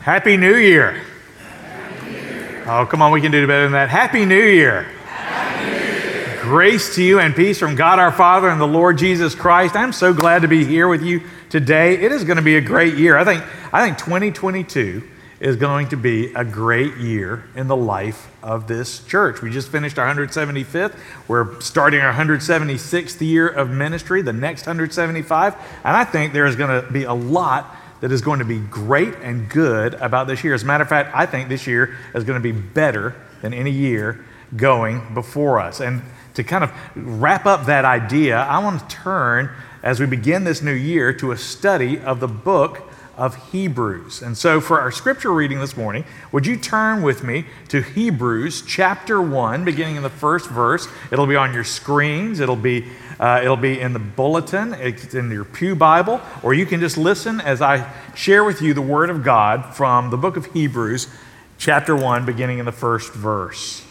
Happy New Year. Oh, come on, we can do better than that. Happy New Year. Grace to you and peace from God our Father and the Lord Jesus Christ. I'm so glad to be here with you today. It is going to be a great year. I think, I think 2022 is going to be a great year in the life of this church. We just finished our 175th. We're starting our 176th year of ministry, the next 175. And I think there is going to be a lot that is going to be great and good about this year. As a matter of fact, I think this year is going to be better than any year going before us. And to kind of wrap up that idea, I want to turn as we begin this new year to a study of the book of Hebrews. And so, for our scripture reading this morning, would you turn with me to Hebrews chapter 1, beginning in the first verse? It'll be on your screens, it'll be, uh, it'll be in the bulletin, it's in your Pew Bible, or you can just listen as I share with you the Word of God from the book of Hebrews, chapter 1, beginning in the first verse.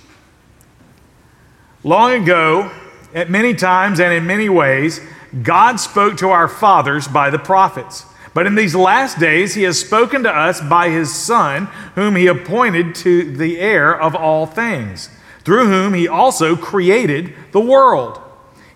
Long ago, at many times and in many ways, God spoke to our fathers by the prophets. But in these last days, he has spoken to us by his Son, whom he appointed to the heir of all things, through whom he also created the world.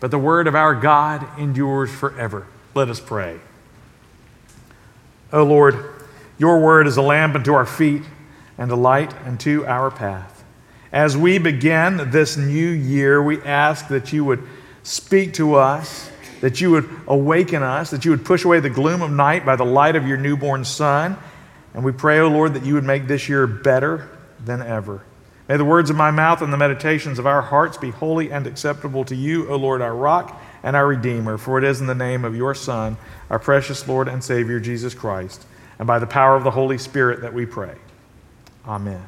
but the word of our God endures forever. Let us pray. O Lord, your word is a lamp unto our feet and a light unto our path. As we begin this new year, we ask that you would speak to us that you would awaken us, that you would push away the gloom of night by the light of your newborn Son. And we pray, O Lord, that you would make this year better than ever. May the words of my mouth and the meditations of our hearts be holy and acceptable to you, O Lord, our rock and our Redeemer. For it is in the name of your Son, our precious Lord and Savior, Jesus Christ, and by the power of the Holy Spirit that we pray. Amen.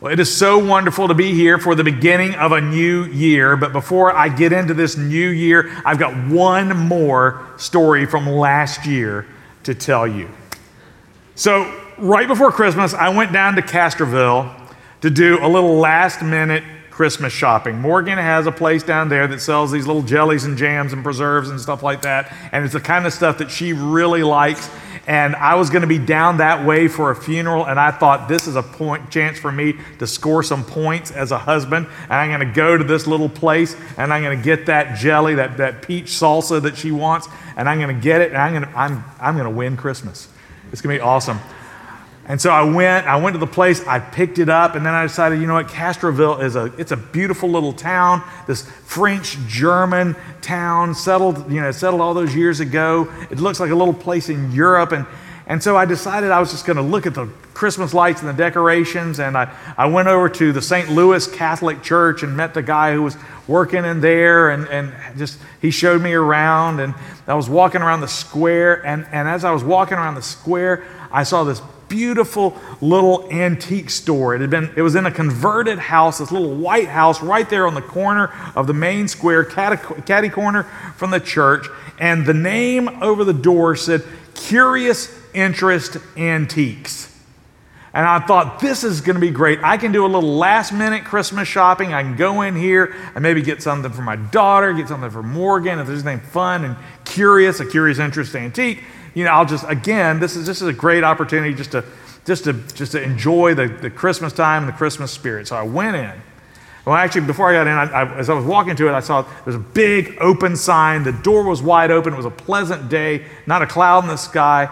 Well, it is so wonderful to be here for the beginning of a new year. But before I get into this new year, I've got one more story from last year to tell you. So, right before Christmas, I went down to Castroville to do a little last minute Christmas shopping. Morgan has a place down there that sells these little jellies and jams and preserves and stuff like that. And it's the kind of stuff that she really likes and I was going to be down that way for a funeral, and I thought this is a point chance for me to score some points as a husband. And I'm going to go to this little place, and I'm going to get that jelly, that, that peach salsa that she wants, and I'm going to get it, and I'm going to, I'm, I'm going to win Christmas. It's going to be awesome. And so I went, I went to the place, I picked it up, and then I decided, you know what, Castroville is a, it's a beautiful little town, this French German town, settled, you know, settled all those years ago. It looks like a little place in Europe. And, and so I decided I was just going to look at the Christmas lights and the decorations. And I, I went over to the St. Louis Catholic Church and met the guy who was working in there. And, and just, he showed me around. And I was walking around the square. And, and as I was walking around the square, I saw this beautiful little antique store. It had been, it was in a converted house, this little white house right there on the corner of the main square, catty corner from the church. And the name over the door said, Curious Interest Antiques. And I thought, this is going to be great. I can do a little last minute Christmas shopping. I can go in here and maybe get something for my daughter, get something for Morgan, if there's anything fun and curious, a curious interest antique you know, I'll just, again, this is, this is a great opportunity just to, just to, just to enjoy the, the Christmas time and the Christmas spirit. So I went in. Well, actually, before I got in, I, I, as I was walking to it, I saw there was a big open sign. The door was wide open. It was a pleasant day, not a cloud in the sky.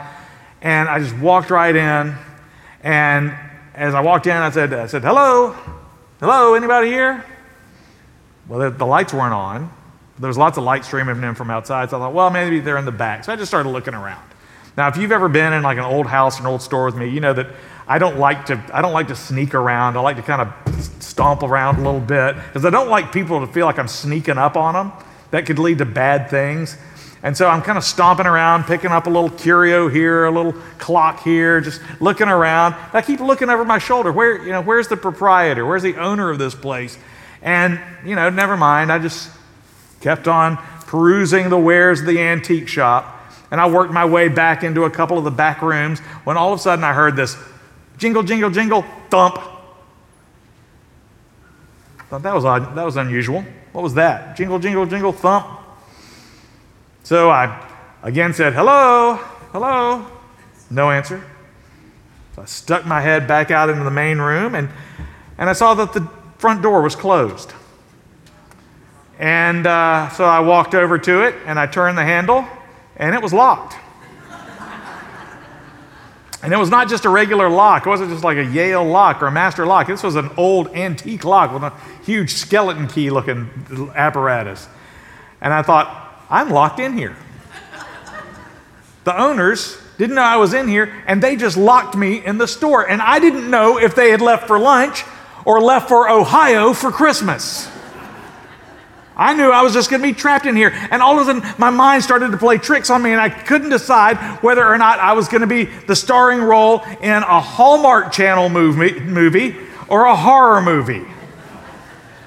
And I just walked right in. And as I walked in, I said, I said, hello, hello, anybody here? Well, the, the lights weren't on. There was lots of light streaming in from outside. So I thought, well, maybe they're in the back. So I just started looking around. Now, if you've ever been in like an old house, an old store with me, you know that I don't like to, I don't like to sneak around. I like to kind of stomp around a little bit because I don't like people to feel like I'm sneaking up on them. That could lead to bad things. And so I'm kind of stomping around, picking up a little curio here, a little clock here, just looking around. I keep looking over my shoulder. Where, you know, where's the proprietor? Where's the owner of this place? And, you know, never mind. I just kept on perusing the wares of the antique shop. And I worked my way back into a couple of the back rooms when all of a sudden I heard this jingle, jingle, jingle, thump. Thought that was odd. That was unusual. What was that? Jingle, jingle, jingle, thump. So I again said, hello, hello. No answer. So I stuck my head back out into the main room and, and I saw that the front door was closed. And uh, so I walked over to it and I turned the handle and it was locked. And it was not just a regular lock. It wasn't just like a Yale lock or a master lock. This was an old antique lock with a huge skeleton key looking apparatus. And I thought, I'm locked in here. The owners didn't know I was in here, and they just locked me in the store. And I didn't know if they had left for lunch or left for Ohio for Christmas. I knew I was just going to be trapped in here. And all of a sudden, my mind started to play tricks on me, and I couldn't decide whether or not I was going to be the starring role in a Hallmark Channel movie, movie or a horror movie.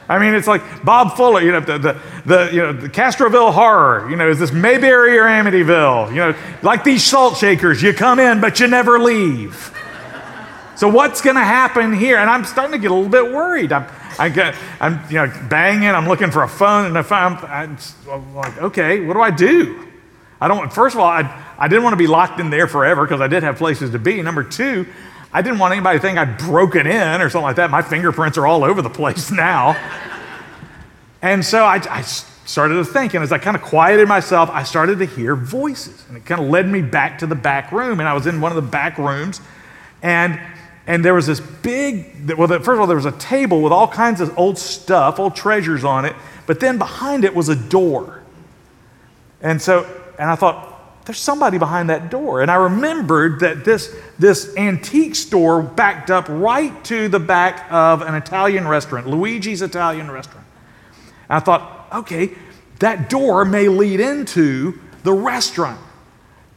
I mean, it's like Bob Fuller, you know, the, the, the, you know, the Castroville horror, you know, is this Mayberry or Amityville? You know, like these salt shakers, you come in, but you never leave. So what's going to happen here? And I'm starting to get a little bit worried. I'm, I get, I'm, you know, banging. I'm looking for a phone, and if I'm, I'm, I'm like, okay, what do I do? I don't. First of all, I, I didn't want to be locked in there forever because I did have places to be. Number two, I didn't want anybody to think I'd broken in or something like that. My fingerprints are all over the place now. and so I, I started to think, and as I kind of quieted myself, I started to hear voices. And it kind of led me back to the back room. And I was in one of the back rooms, and and there was this big, well, first of all, there was a table with all kinds of old stuff, old treasures on it, but then behind it was a door. And so, and I thought, there's somebody behind that door. And I remembered that this, this antique store backed up right to the back of an Italian restaurant, Luigi's Italian restaurant. And I thought, okay, that door may lead into the restaurant.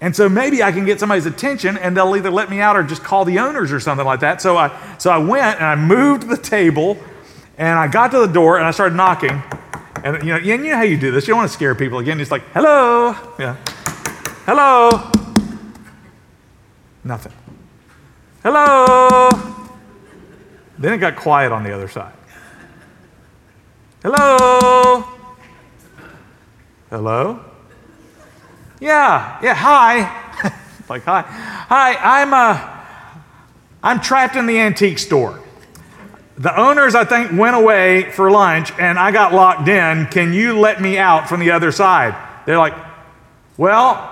And so maybe I can get somebody's attention and they'll either let me out or just call the owners or something like that. So I, so I went and I moved the table and I got to the door and I started knocking. And you know, you know how you do this. You don't want to scare people again. It's like, hello. Yeah. Hello. Nothing. Hello. Then it got quiet on the other side. Hello. Hello. Yeah, yeah, hi. like, hi. Hi, I'm, uh, I'm trapped in the antique store. The owners, I think, went away for lunch and I got locked in. Can you let me out from the other side? They're like, well,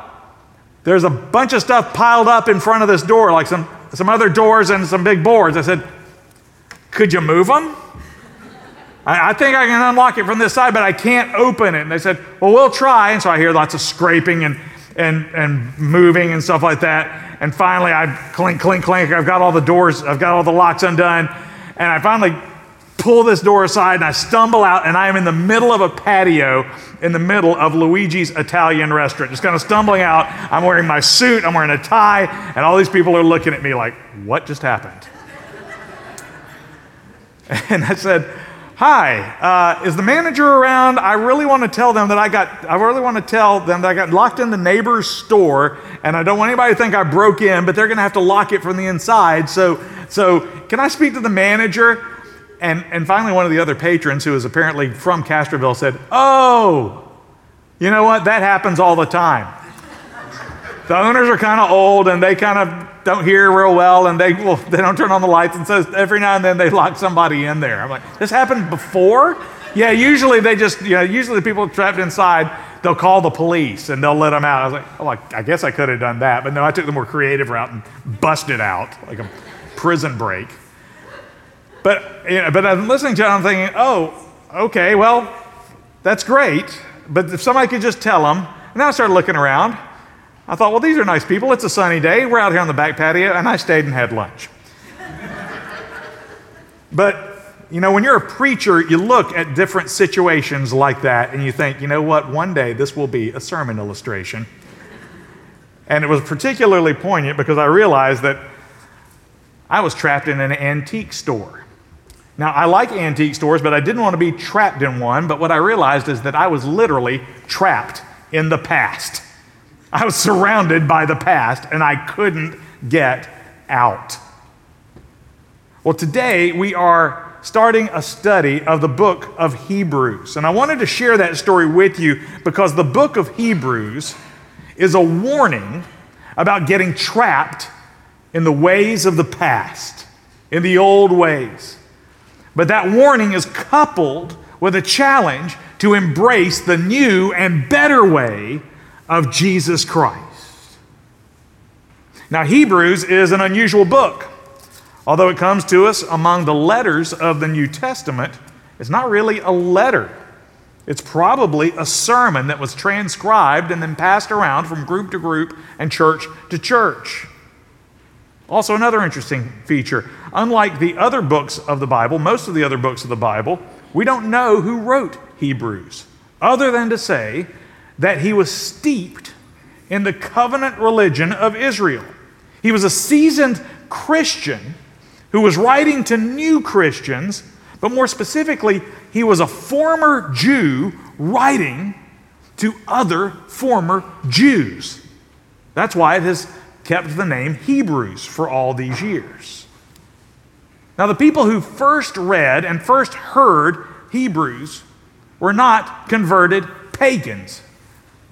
there's a bunch of stuff piled up in front of this door, like some, some other doors and some big boards. I said, Could you move them? I, I think I can unlock it from this side, but I can't open it. And they said, Well, we'll try. And so I hear lots of scraping and, and, and moving and stuff like that. And finally, I clink, clink, clink. I've got all the doors, I've got all the locks undone. And I finally pull this door aside and I stumble out and I am in the middle of a patio in the middle of Luigi's Italian restaurant. Just kind of stumbling out. I'm wearing my suit, I'm wearing a tie, and all these people are looking at me like, what just happened? and I said, Hi, uh, is the manager around? I really want to tell them that I got, I really want to tell them that I got locked in the neighbor's store and I don't want anybody to think I broke in, but they're going to have to lock it from the inside. So, so can I speak to the manager? And, and finally, one of the other patrons, who is apparently from Castroville, said, Oh, you know what? That happens all the time. The owners are kind of old and they kind of don't hear real well and they, they don't turn on the lights. And so every now and then they lock somebody in there. I'm like, This happened before? Yeah, usually they just, you know, usually the people trapped inside, they'll call the police and they'll let them out. I was like, Oh, I guess I could have done that. But no, I took the more creative route and busted out like a prison break. But, you know, but I'm listening to it, I'm thinking, oh, okay, well, that's great. But if somebody could just tell them, and then I started looking around. I thought, well, these are nice people. It's a sunny day. We're out here on the back patio, and I stayed and had lunch. but you know, when you're a preacher, you look at different situations like that and you think, you know what, one day this will be a sermon illustration. And it was particularly poignant because I realized that I was trapped in an antique store. Now, I like antique stores, but I didn't want to be trapped in one. But what I realized is that I was literally trapped in the past. I was surrounded by the past and I couldn't get out. Well, today we are starting a study of the book of Hebrews. And I wanted to share that story with you because the book of Hebrews is a warning about getting trapped in the ways of the past, in the old ways. But that warning is coupled with a challenge to embrace the new and better way of Jesus Christ. Now, Hebrews is an unusual book. Although it comes to us among the letters of the New Testament, it's not really a letter. It's probably a sermon that was transcribed and then passed around from group to group and church to church. Also, another interesting feature unlike the other books of the Bible, most of the other books of the Bible, we don't know who wrote Hebrews, other than to say that he was steeped in the covenant religion of Israel. He was a seasoned Christian who was writing to new Christians, but more specifically, he was a former Jew writing to other former Jews. That's why it has kept the name Hebrews for all these years. Now, the people who first read and first heard Hebrews were not converted pagans,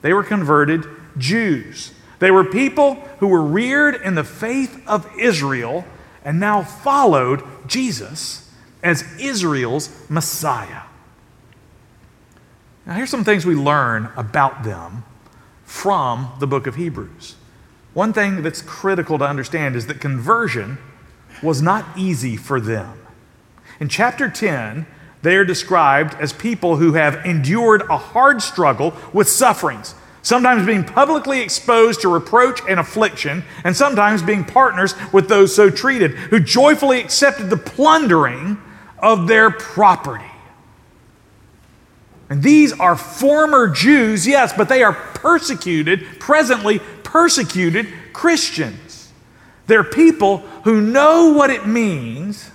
they were converted Jews. They were people who were reared in the faith of Israel and now followed Jesus as Israel's Messiah. Now, here's some things we learn about them from the book of Hebrews. One thing that's critical to understand is that conversion was not easy for them. In chapter 10, they are described as people who have endured a hard struggle with sufferings sometimes being publicly exposed to reproach and affliction, and sometimes being partners with those so treated, who joyfully accepted the plundering of their property. And these are former Jews, yes, but they are persecuted, presently persecuted Christians. They're people who know what it means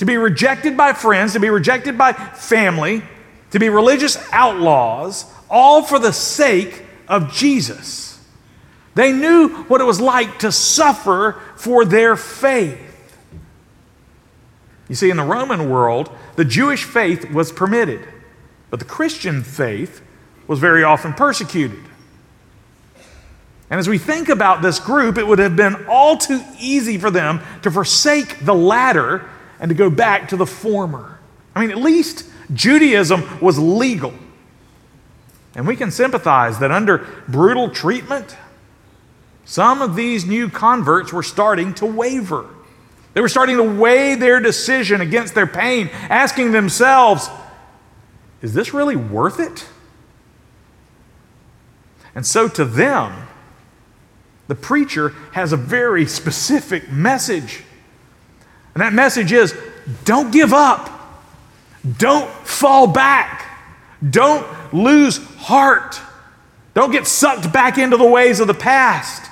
to be rejected by friends, to be rejected by family, to be religious outlaws, all for the sake of Jesus. They knew what it was like to suffer for their faith. You see, in the Roman world, the Jewish faith was permitted, but the Christian faith was very often persecuted. And as we think about this group, it would have been all too easy for them to forsake the latter and to go back to the former. I mean, at least Judaism was legal. And we can sympathize that under brutal treatment, some of these new converts were starting to waver. They were starting to weigh their decision against their pain, asking themselves, is this really worth it? And so to them, the preacher has a very specific message. And that message is don't give up, don't fall back, don't lose heart. Don't get sucked back into the ways of the past.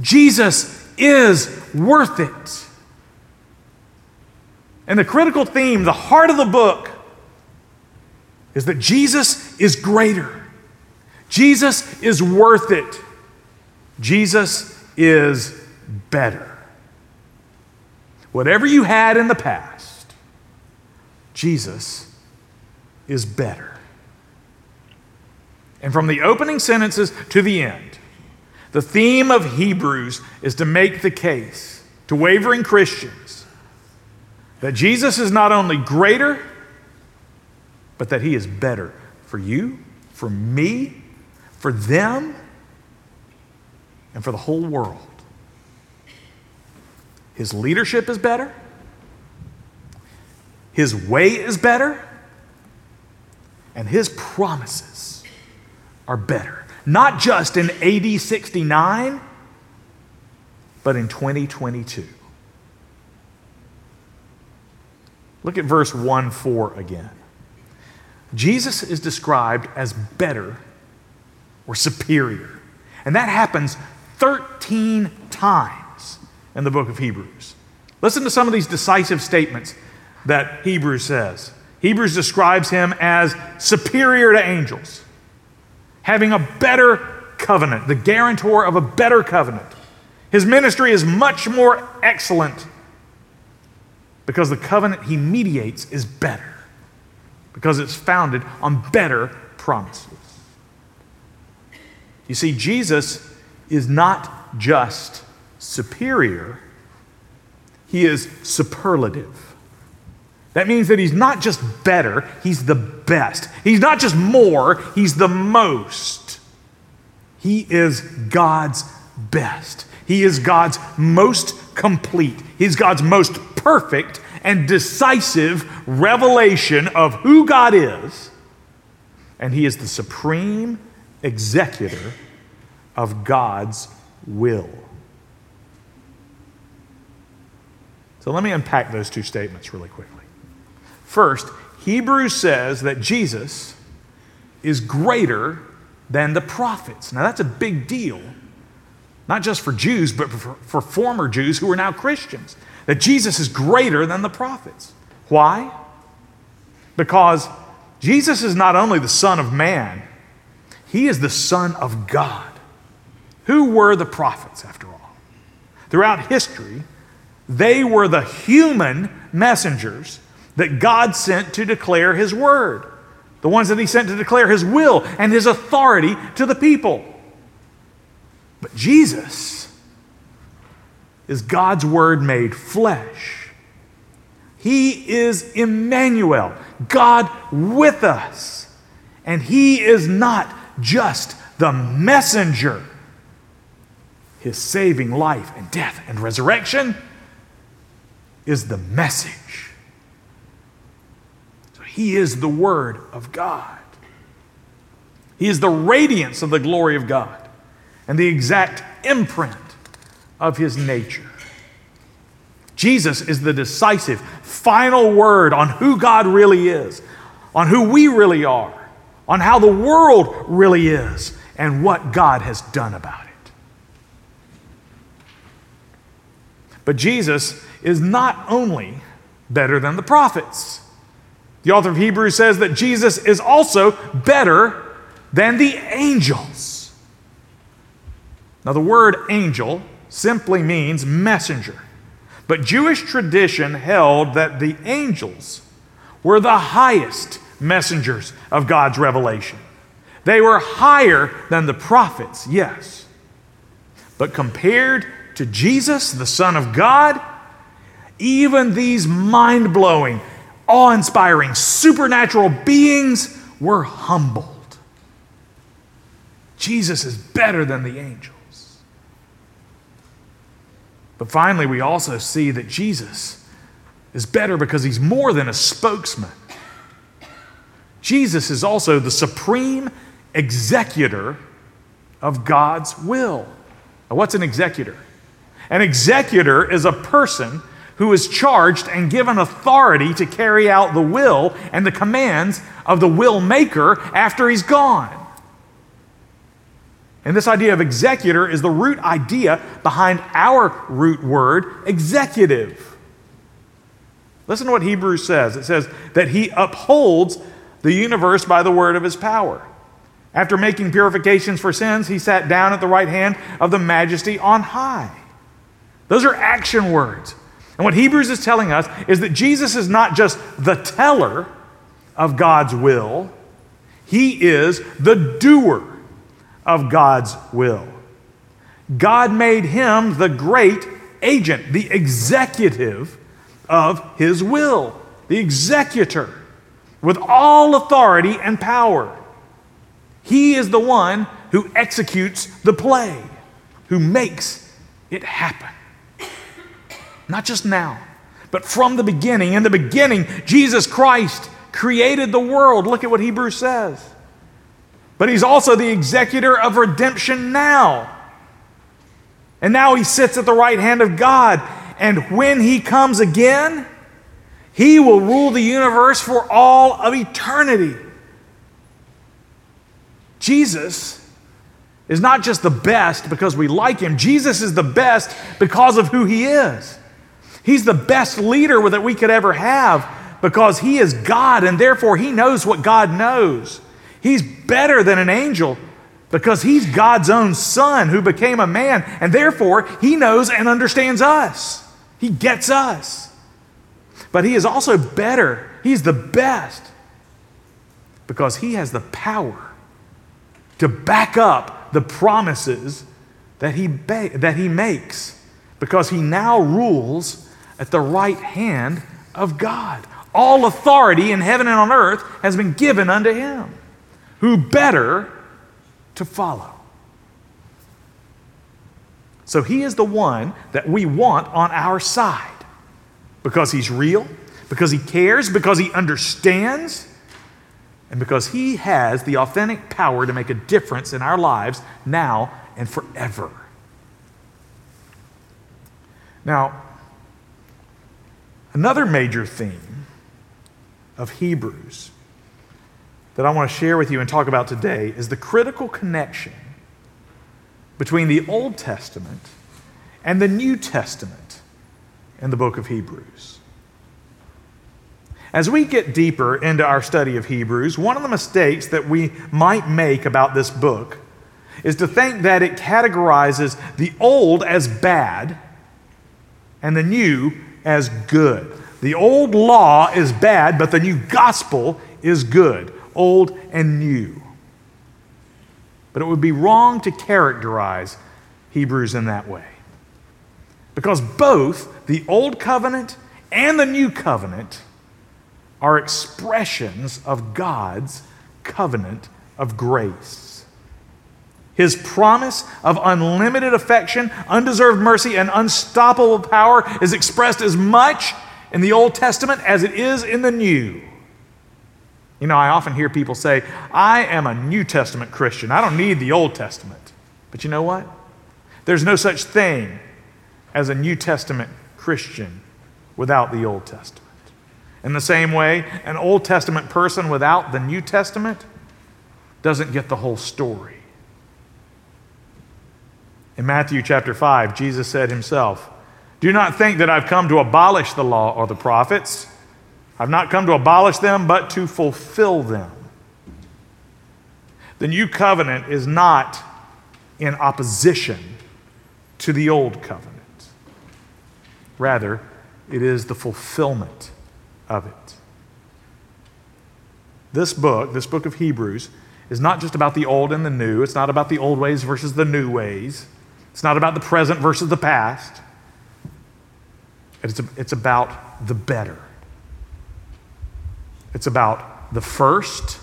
Jesus is worth it. And the critical theme, the heart of the book, is that Jesus is greater. Jesus is worth it. Jesus is better. Whatever you had in the past, Jesus is better. And from the opening sentences to the end, the theme of Hebrews is to make the case to wavering Christians that Jesus is not only greater, but that he is better for you, for me, for them, and for the whole world. His leadership is better, his way is better, and his promises are better. Not just in AD 69, but in 2022. Look at verse 1 4 again. Jesus is described as better or superior. And that happens 13 times in the book of Hebrews. Listen to some of these decisive statements that Hebrews says. Hebrews describes him as superior to angels, having a better covenant, the guarantor of a better covenant. His ministry is much more excellent because the covenant he mediates is better, because it's founded on better promises. You see, Jesus is not just superior, he is superlative. That means that he's not just better, he's the best. He's not just more, he's the most. He is God's best. He is God's most complete. He's God's most perfect and decisive revelation of who God is. And he is the supreme executor of God's will. So let me unpack those two statements really quickly. First, Hebrews says that Jesus is greater than the prophets. Now, that's a big deal, not just for Jews, but for, for former Jews who are now Christians. That Jesus is greater than the prophets. Why? Because Jesus is not only the Son of Man, he is the Son of God. Who were the prophets, after all? Throughout history, they were the human messengers that God sent to declare His word, the ones that He sent to declare His will and His authority to the people. But Jesus is God's word made flesh. He is Emmanuel, God with us. And He is not just the messenger. His saving life and death and resurrection is the message. So he is the Word of God. He is the radiance of the glory of God and the exact imprint of his nature. Jesus is the decisive, final word on who God really is, on who we really are, on how the world really is, and what God has done about it. But Jesus is not only better than the prophets. The author of Hebrews says that Jesus is also better than the angels. Now, the word angel simply means messenger. But Jewish tradition held that the angels were the highest messengers of God's revelation. They were higher than the prophets, yes. But compared to Jesus, the Son of God, even these mind blowing, awe inspiring, supernatural beings were humbled. Jesus is better than the angels. But finally, we also see that Jesus is better because he's more than a spokesman. Jesus is also the supreme executor of God's will. Now, what's an executor? An executor is a person who is charged and given authority to carry out the will and the commands of the will maker after he's gone. And this idea of executor is the root idea behind our root word, executive. Listen to what Hebrews says it says that he upholds the universe by the word of his power. After making purifications for sins, he sat down at the right hand of the majesty on high. Those are action words. And what Hebrews is telling us is that Jesus is not just the teller of God's will, he is the doer of God's will. God made him the great agent, the executive of his will, the executor with all authority and power. He is the one who executes the play, who makes it happen. Not just now, but from the beginning. In the beginning, Jesus Christ created the world. Look at what Hebrews says. But he's also the executor of redemption now. And now he sits at the right hand of God. And when he comes again, He will rule the universe for all of eternity. Jesus is not just the best because we like him, Jesus is the best because of who he is. He's the best leader that we could ever have because he is God and therefore he knows what God knows. He's better than an angel because he's God's own son who became a man and therefore he knows and understands us. He gets us. But he is also better. He's the best because he has the power to back up the promises that he, ba- that he makes because he now rules at the right hand of God. All authority in heaven and on earth has been given unto him. Who better to follow? So he is the one that we want on our side because he's real, because he cares, because he understands and because He has the authentic power to make a difference in our lives now and forever. Now, another major theme of Hebrews that I want to share with you and talk about today is the critical connection between the Old Testament and the New Testament in the book of Hebrews. As we get deeper into our study of Hebrews, one of the mistakes that we might make about this book is to think that it categorizes the old as bad and the new as good. The old law is bad, but the new gospel is good, old and new. But it would be wrong to characterize Hebrews in that way. Because both the old covenant and the new covenant are expressions of God's covenant of grace. His promise of unlimited affection, undeserved mercy, and unstoppable power is expressed as much in the Old Testament as it is in the New. You know, I often hear people say, I am a New Testament Christian. I don't need the Old Testament. But you know what? There's no such thing as a New Testament Christian without the Old Testament. In the same way, an Old Testament person without the New Testament doesn't get the whole story. In Matthew chapter 5, Jesus said himself, Do not think that I've come to abolish the law or the prophets. I've not come to abolish them, but to fulfill them. The new covenant is not in opposition to the old covenant. Rather, it is the fulfillment of it. This book, this book of Hebrews, is not just about the old and the new. It's not about the old ways versus the new ways. It's not about the present versus the past. It's, it's about the better. It's about the first,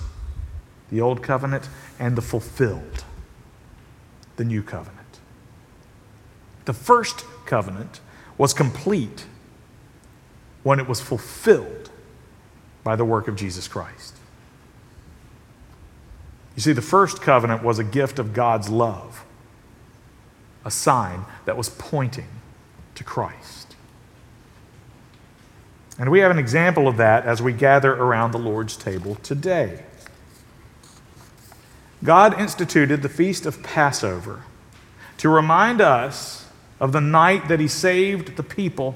the old covenant, and the fulfilled, the new covenant. The first covenant was complete when it was fulfilled by the work of Jesus Christ. You see, the first covenant was a gift of God's love, a sign that was pointing to Christ. And we have an example of that as we gather around the Lord's table today. God instituted the feast of Passover to remind us of the night that He saved the people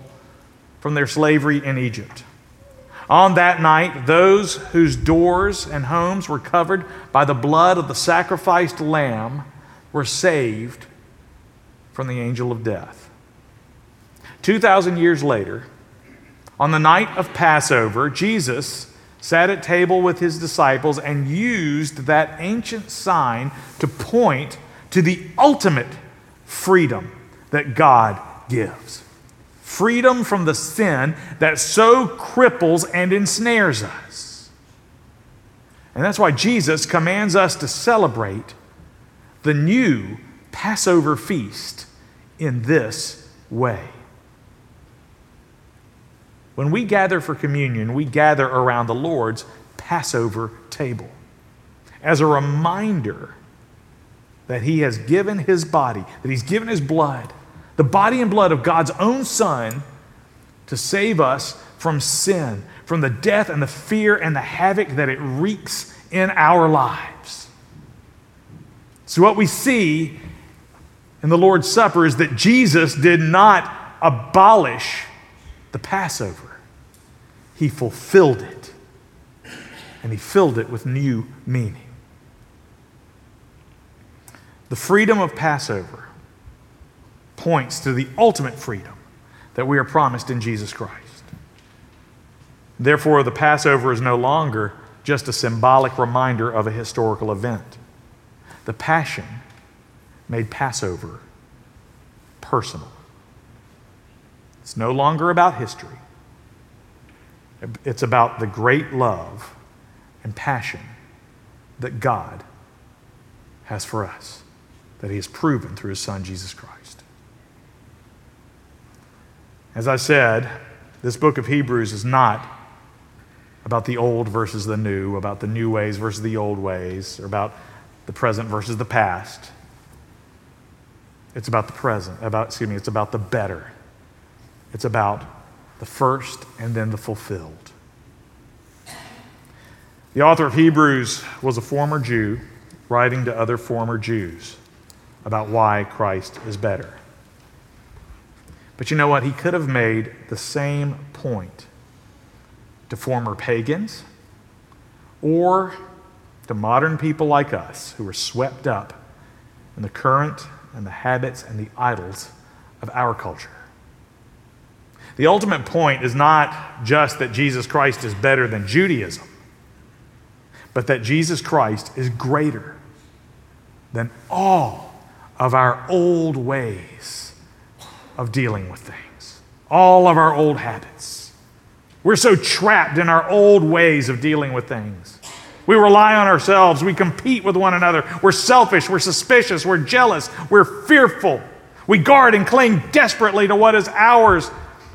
from their slavery in Egypt. On that night, those whose doors and homes were covered by the blood of the sacrificed lamb were saved from the angel of death. 2,000 years later, on the night of Passover, Jesus sat at table with his disciples and used that ancient sign to point to the ultimate freedom that God gives freedom from the sin that so cripples and ensnares us. And that's why Jesus commands us to celebrate the new Passover feast in this way. When we gather for communion, we gather around the Lord's Passover table as a reminder that He has given His body, that He's given His blood the body and blood of God's own Son to save us from sin, from the death and the fear and the havoc that it wreaks in our lives. So, what we see in the Lord's Supper is that Jesus did not abolish the Passover, He fulfilled it. And He filled it with new meaning. The freedom of Passover points to the ultimate freedom that we are promised in Jesus Christ. Therefore, the Passover is no longer just a symbolic reminder of a historical event. The Passion made Passover personal. It's no longer about history, it's about the great love and passion that God has for us, that He has proven through His Son, Jesus Christ. As I said, this book of Hebrews is not about the old versus the new, about the new ways versus the old ways, or about the present versus the past. It's about the present, about, excuse me, it's about the better. It's about the first and then the fulfilled. The author of Hebrews was a former Jew writing to other former Jews about why Christ is better. But you know what? He could have made the same point to former pagans or to modern people like us who are swept up in the current and the habits and the idols of our culture. The ultimate point is not just that Jesus Christ is better than Judaism, but that Jesus Christ is greater than all of our old ways of dealing with things, all of our old habits. We're so trapped in our old ways of dealing with things. We rely on ourselves. We compete with one another. We're selfish. We're suspicious. We're jealous. We're fearful. We guard and cling desperately to what is ours.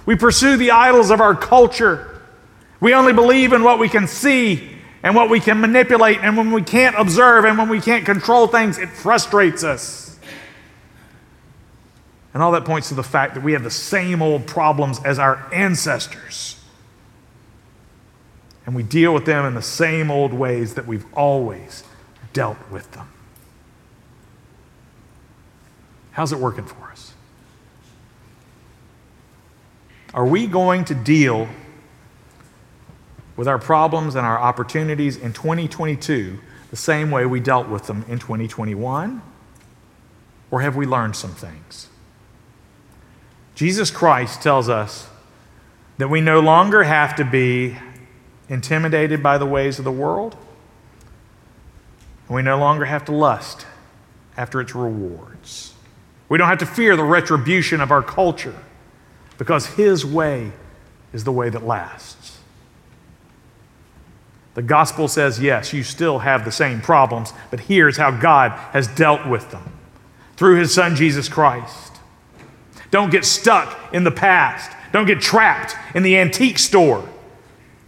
We pursue the idols of our culture. We only believe in what we can see and what we can manipulate. And when we can't observe and when we can't control things, it frustrates us. And all that points to the fact that we have the same old problems as our ancestors and we deal with them in the same old ways that we've always dealt with them. How's it working for us? Are we going to deal with our problems and our opportunities in 2022 the same way we dealt with them in 2021? Or have we learned some things? Jesus Christ tells us that we no longer have to be intimidated by the ways of the world. We no longer have to lust after its rewards. We don't have to fear the retribution of our culture because His way is the way that lasts. The gospel says, yes, you still have the same problems, but here's how God has dealt with them through His Son, Jesus Christ. Don't get stuck in the past, don't get trapped in the antique store.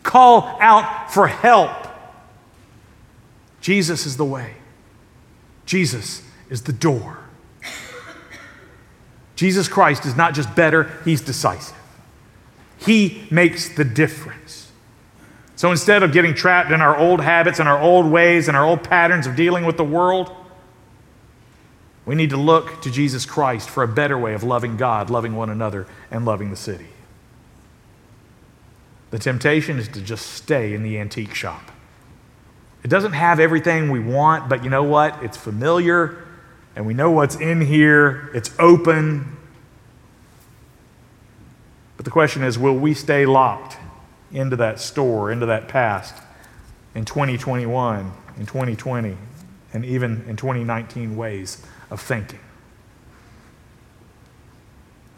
Call out for help. Jesus is the way, Jesus is the door. Jesus Christ is not just better, he's decisive. He makes the difference. So instead of getting trapped in our old habits and our old ways and our old patterns of dealing with the world, we need to look to Jesus Christ for a better way of loving God, loving one another, and loving the city. The temptation is to just stay in the antique shop. It doesn't have everything we want, but you know what? It's familiar, and we know what's in here. It's open. But the question is will we stay locked into that store, into that past in 2021, in 2020, and even in 2019 ways of thinking?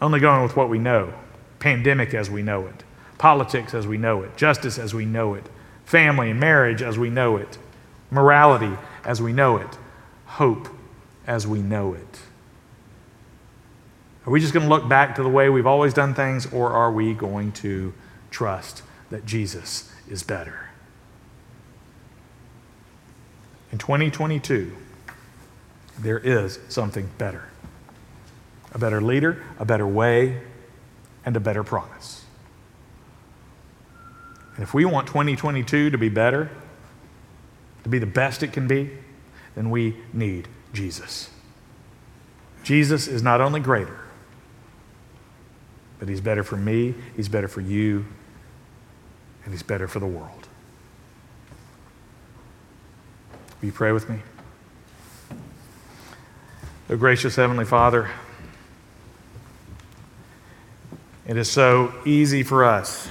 Only going with what we know, pandemic as we know it politics as we know it, justice as we know it, family and marriage as we know it, morality as we know it, hope as we know it. Are we just going to look back to the way we've always done things, or are we going to trust that Jesus is better? In 2022, there is something better a better leader, a better way, and a better promise. And if we want 2022 to be better, to be the best it can be, then we need Jesus. Jesus is not only greater, but he's better for me, he's better for you, and he's better for the world. Will you pray with me? Oh, gracious Heavenly Father, it is so easy for us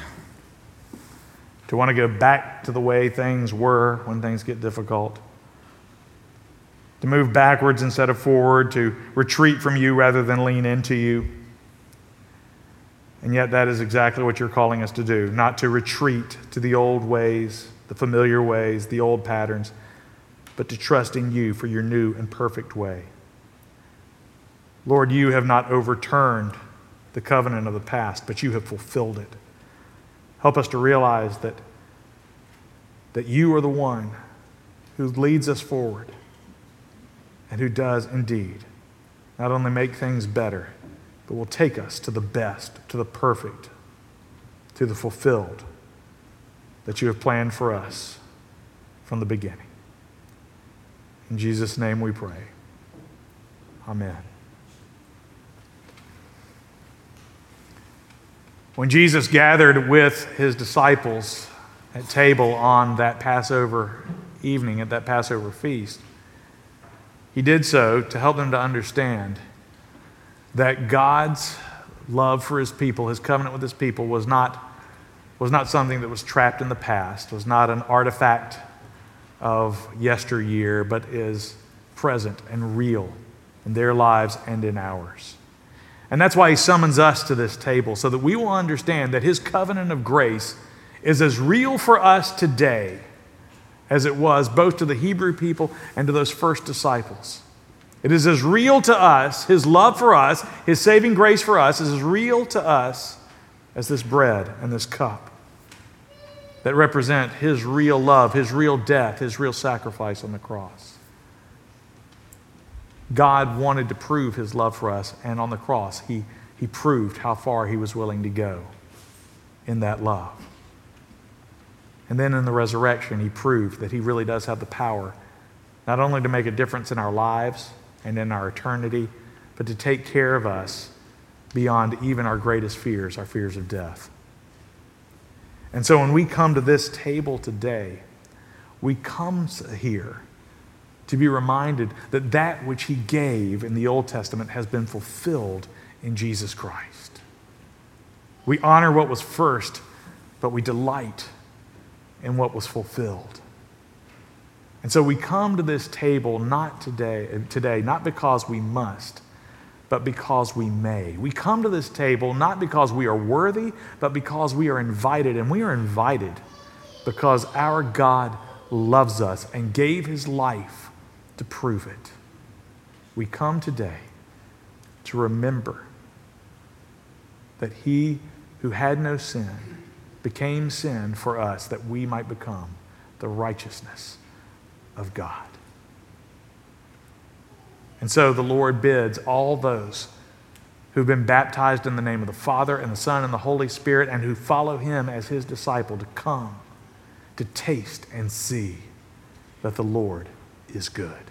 to want to go back to the way things were when things get difficult, to move backwards instead of forward, to retreat from you rather than lean into you. And yet, that is exactly what you're calling us to do not to retreat to the old ways, the familiar ways, the old patterns, but to trust in you for your new and perfect way. Lord, you have not overturned the covenant of the past, but you have fulfilled it. Help us to realize that, that you are the one who leads us forward and who does indeed not only make things better, but will take us to the best, to the perfect, to the fulfilled that you have planned for us from the beginning. In Jesus' name we pray. Amen. When Jesus gathered with his disciples at table on that Passover evening, at that Passover feast, he did so to help them to understand that God's love for his people, his covenant with his people, was not, was not something that was trapped in the past, was not an artifact of yesteryear, but is present and real in their lives and in ours. And that's why he summons us to this table, so that we will understand that his covenant of grace is as real for us today as it was both to the Hebrew people and to those first disciples. It is as real to us, his love for us, his saving grace for us is as real to us as this bread and this cup that represent his real love, his real death, his real sacrifice on the cross. God wanted to prove his love for us, and on the cross, he, he proved how far he was willing to go in that love. And then in the resurrection, he proved that he really does have the power not only to make a difference in our lives and in our eternity, but to take care of us beyond even our greatest fears, our fears of death. And so when we come to this table today, we come here to be reminded that that which he gave in the Old Testament has been fulfilled in Jesus Christ. We honor what was first, but we delight in what was fulfilled. And so we come to this table not today, today not because we must, but because we may. We come to this table not because we are worthy, but because we are invited. And we are invited because our God loves us and gave his life to prove it. We come today to remember that he who had no sin became sin for us that we might become the righteousness of God. And so the Lord bids all those who've been baptized in the name of the Father and the Son and the Holy Spirit and who follow him as his disciple to come to taste and see that the Lord is good.